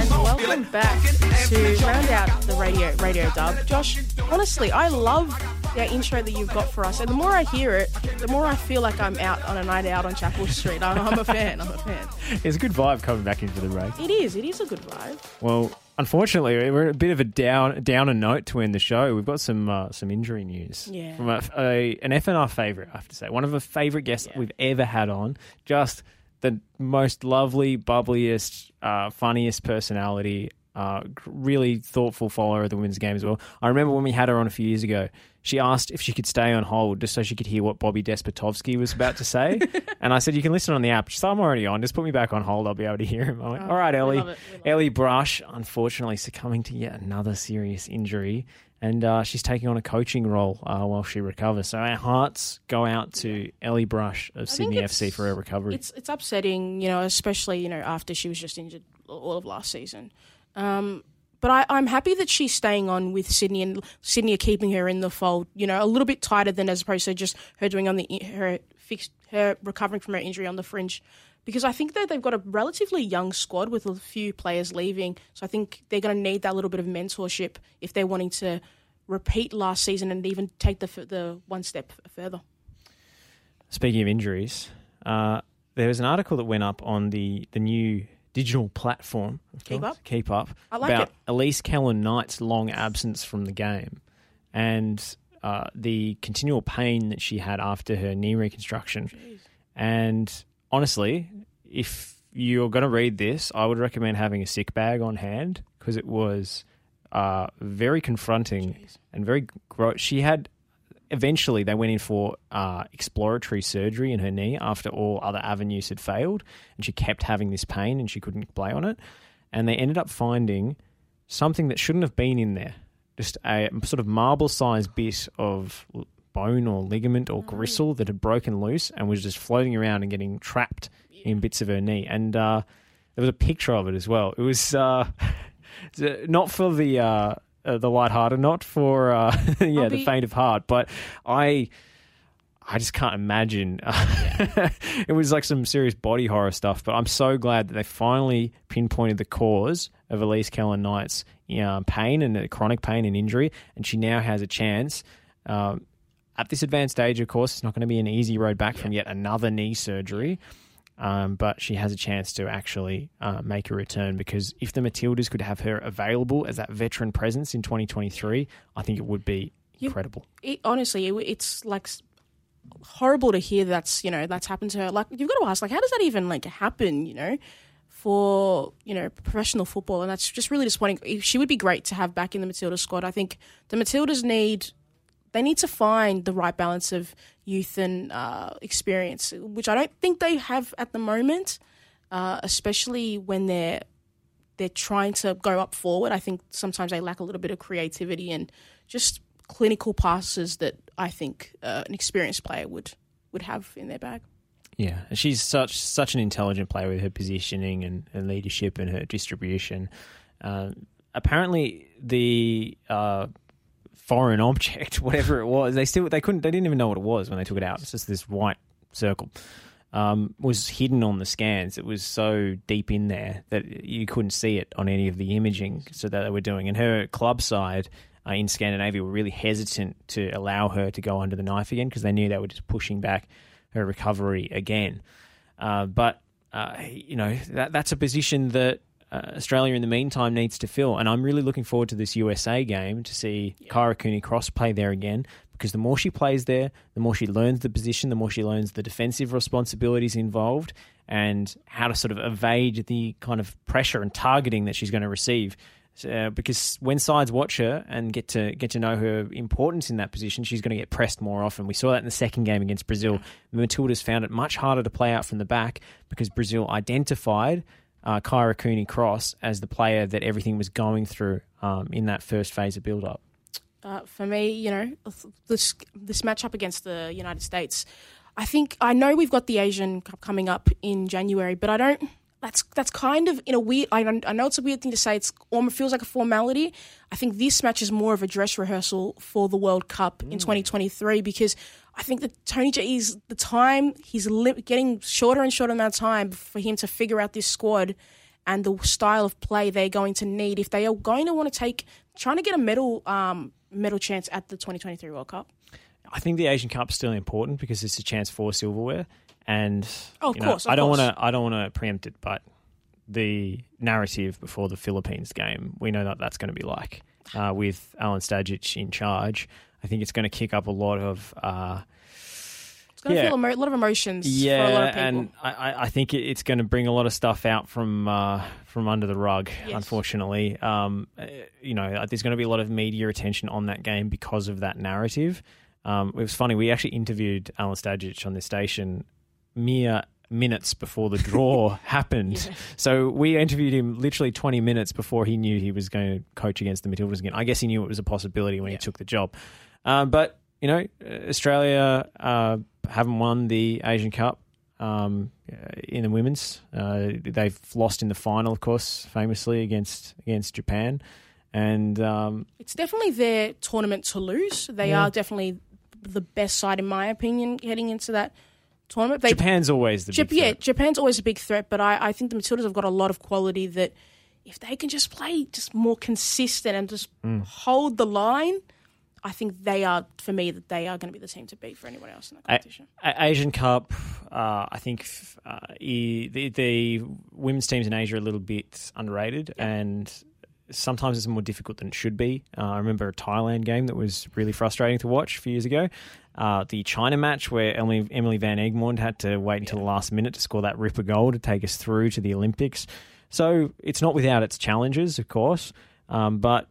And welcome back to round out the radio radio dub. Josh, honestly, I love that intro that you've got for us, and the more I hear it, the more I feel like I'm out on a night out on Chapel Street. I'm, I'm a fan. I'm a fan. It's a good vibe coming back into the break. It is. It is a good vibe. Well, unfortunately, we're a bit of a down down a note to end the show. We've got some uh, some injury news Yeah. from a, a, an FNR favourite. I have to say, one of the favourite guests Yeah. we've ever had on. Just the most lovely, bubbliest, uh, funniest personality. Uh, really thoughtful follower of the women's game as well. I remember when we had her on a few years ago. She asked if she could stay on hold just so she could hear what Bobby Despotovski was about to say, and I said, "You can listen on the app." She's like, "I'm already on. Just put me back on hold. I'll be able to hear him." I went, Oh, "All right, Ellie." love it. Ellie Brush, unfortunately, succumbing to yet another serious injury, and uh, she's taking on a coaching role uh, while she recovers. So our hearts go out to Ellie Brush of think Sydney FC for her recovery. It's it's upsetting, you know, especially you know after she was just injured all of last season. Um, but I, I'm happy that she's staying on with Sydney and Sydney are keeping her in the fold. You know, a little bit tighter than as opposed to just her doing on the her fixed her recovering from her injury on the fringe. Because I think that they've got a relatively young squad with a few players leaving, so I think they're going to need that little bit of mentorship if they're wanting to repeat last season and even take the the one step further. Speaking of injuries, uh, there was an article that went up on the, the new digital platform. Keep course, Up? Keep up. I like about it. Elise Kellond-Knight's long absence from the game and uh, the continual pain that she had after her knee reconstruction. And honestly, if you're going to read this, I would recommend having a sick bag on hand because it was uh, very confronting and very gross. She had eventually they went in for uh, exploratory surgery in her knee after all other avenues had failed, and she kept having this pain and she couldn't play on it. And they ended up finding something that shouldn't have been in there, just a sort of marble-sized bit of bone or ligament or gristle that had broken loose and was just floating around and getting trapped in bits of her knee. And uh, there was a picture of it as well. It was uh, not for the. Uh, the lighthearted, not for uh, yeah I'll the faint of heart, but I I just can't imagine. it was like some serious body horror stuff, but I'm so glad that they finally pinpointed the cause of Elise Kellond-Knight's you know, pain and chronic pain and injury, and she now has a chance. Um, at this advanced age, of course, it's not going to be an easy road back from yet another knee surgery. Um, but she has a chance to actually uh, make a return because if the Matildas could have her available as that veteran presence in 2023, I think it would be You- incredible. it, honestly, it, it's like horrible to hear that's you know that's happened to her. Like you've got to ask, like, how does that even like happen? You know, for you know professional football, and that's just really disappointing. She would be great to have back in the Matilda squad. I think the Matildas need they need to find the right balance of youth and uh, experience, which I don't think they have at the moment. Uh, especially when they're they're trying to go up forward. I think sometimes they lack a little bit of creativity and just clinical passes that I think uh, an experienced player would would have in their bag. Yeah, she's such such an intelligent player with her positioning and, leadership and her distribution. Uh, apparently, the uh, foreign object, whatever it was, they still they couldn't they didn't even know what it was when they took it out. It's just this white circle. Um, was hidden on the scans. It was so deep in there that you couldn't see it on any of the imaging so that they were doing. And her club side uh, in Scandinavia were really hesitant to allow her to go under the knife again because they knew they were just pushing back her recovery again. Uh, but uh, you know that that's a position that uh, Australia in the meantime needs to fill, and I'm really looking forward to this USA game to see Kyra Cooney Cross play there again because the more she plays there, the more she learns the position, the more she learns the defensive responsibilities involved, and how to sort of evade the kind of pressure and targeting that she's going to receive. Uh, because when sides watch her and get to get to know her importance in that position, she's going to get pressed more often. We saw that in the second game against Brazil. Matildas found it much harder to play out from the back because Brazil identified uh, Kyra Cooney Cross as the player that everything was going through um, in that first phase of build up? Uh, for me, you know, this this matchup against the United States, I think I know we've got the Asian Cup coming up in January, but I don't. That's that's kind of in a weird. I, I know it's a weird thing to say. It's almost feels like a formality. I think this match is more of a dress rehearsal for the World Cup in 2023 because I think that Tony is the time he's li- getting shorter and shorter amount of time for him to figure out this squad and the style of play they're going to need if they are going to want to take trying to get a medal um, medal chance at the 2023 World Cup. I think the Asian Cup is still important because it's a chance for silverware, and Oh, of you know, course, of I don't want to. I don't want to preempt it, but the narrative before the Philippines game, we know that that's going to be like uh, with Alen Stajcic in charge. I think it's going to kick up a lot of. Uh, It's going to Yeah. feel a lot of emotions yeah, for a lot of people. and I, I- think it's going to bring a lot of stuff out from uh, from under the rug. Yes. Unfortunately, um, uh, you know, there's going to be a lot of media attention on that game because of that narrative. Um, it was funny. We actually interviewed Alen Stajcic on this station mere minutes before the draw happened. So we interviewed him literally 20 minutes before he knew he was going to coach against the Matildas again. I guess he knew it was a possibility when he took the job. Um, but, you know, Australia uh, haven't won the Asian Cup um, in the women's. Uh, they've lost in the final, of course, famously against against Japan. And um, It's definitely their tournament to lose. They Yeah. are definitely the best side, in my opinion, heading into that tournament. They, Japan's always the Jap- big yeah. Japan's always a big threat, but I, I think the Matildas have got a lot of quality that if they can just play just more consistent and just Mm. hold the line, I think they are, for me, that they are going to be the team to beat for anyone else in the competition. A- Asian Cup, uh, I think uh, e- the, the women's teams in Asia are a little bit underrated, and sometimes it's more difficult than it should be. Uh, I remember a Thailand game that was really frustrating to watch a few years ago. Uh, the China match where Emily, Emily Van Egmond had to wait until the last minute to score that ripper goal to take us through to the Olympics. So it's not without its challenges, of course, um, but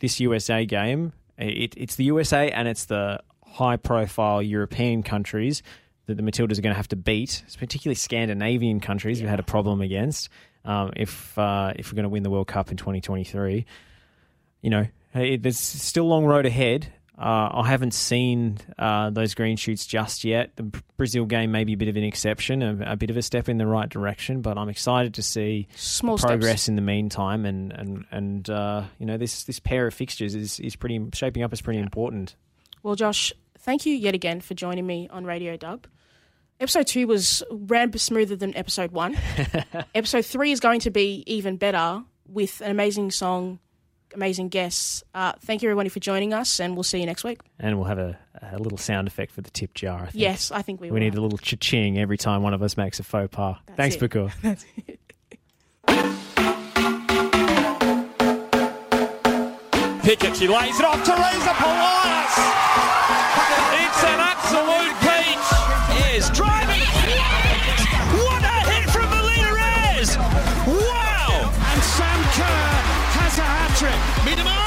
this USA game, it, it's the USA and it's the high profile European countries that the Matildas are going to have to beat, it's particularly Scandinavian countries we've had a problem against. Um, if uh, if we're going to win the World Cup in 2023, you know, hey, there's still a long road ahead. Uh, I haven't seen uh, those green shoots just yet. The Brazil game may be a bit of an exception, a, a bit of a step in the right direction, but I'm excited to see Small progress steps. in the meantime. And and and uh, you know, this this pair of fixtures is is pretty shaping up as pretty important. Well, Josh, thank you yet again for joining me on Radio Dub. Episode two was ran smoother than episode one. episode three is going to be even better with an amazing song, amazing guests. Uh, thank you, everybody, for joining us, and we'll see you next week. And we'll have a, a little sound effect for the tip jar. I think. Yes, I think we, We will. need a little cha-ching every time one of us makes a faux pas. Thanks, it. Bakur. Pickett, she lays it off. Teresa Polias. It's an absolute peach. Is driving. Trick. Miedemar, 1 0.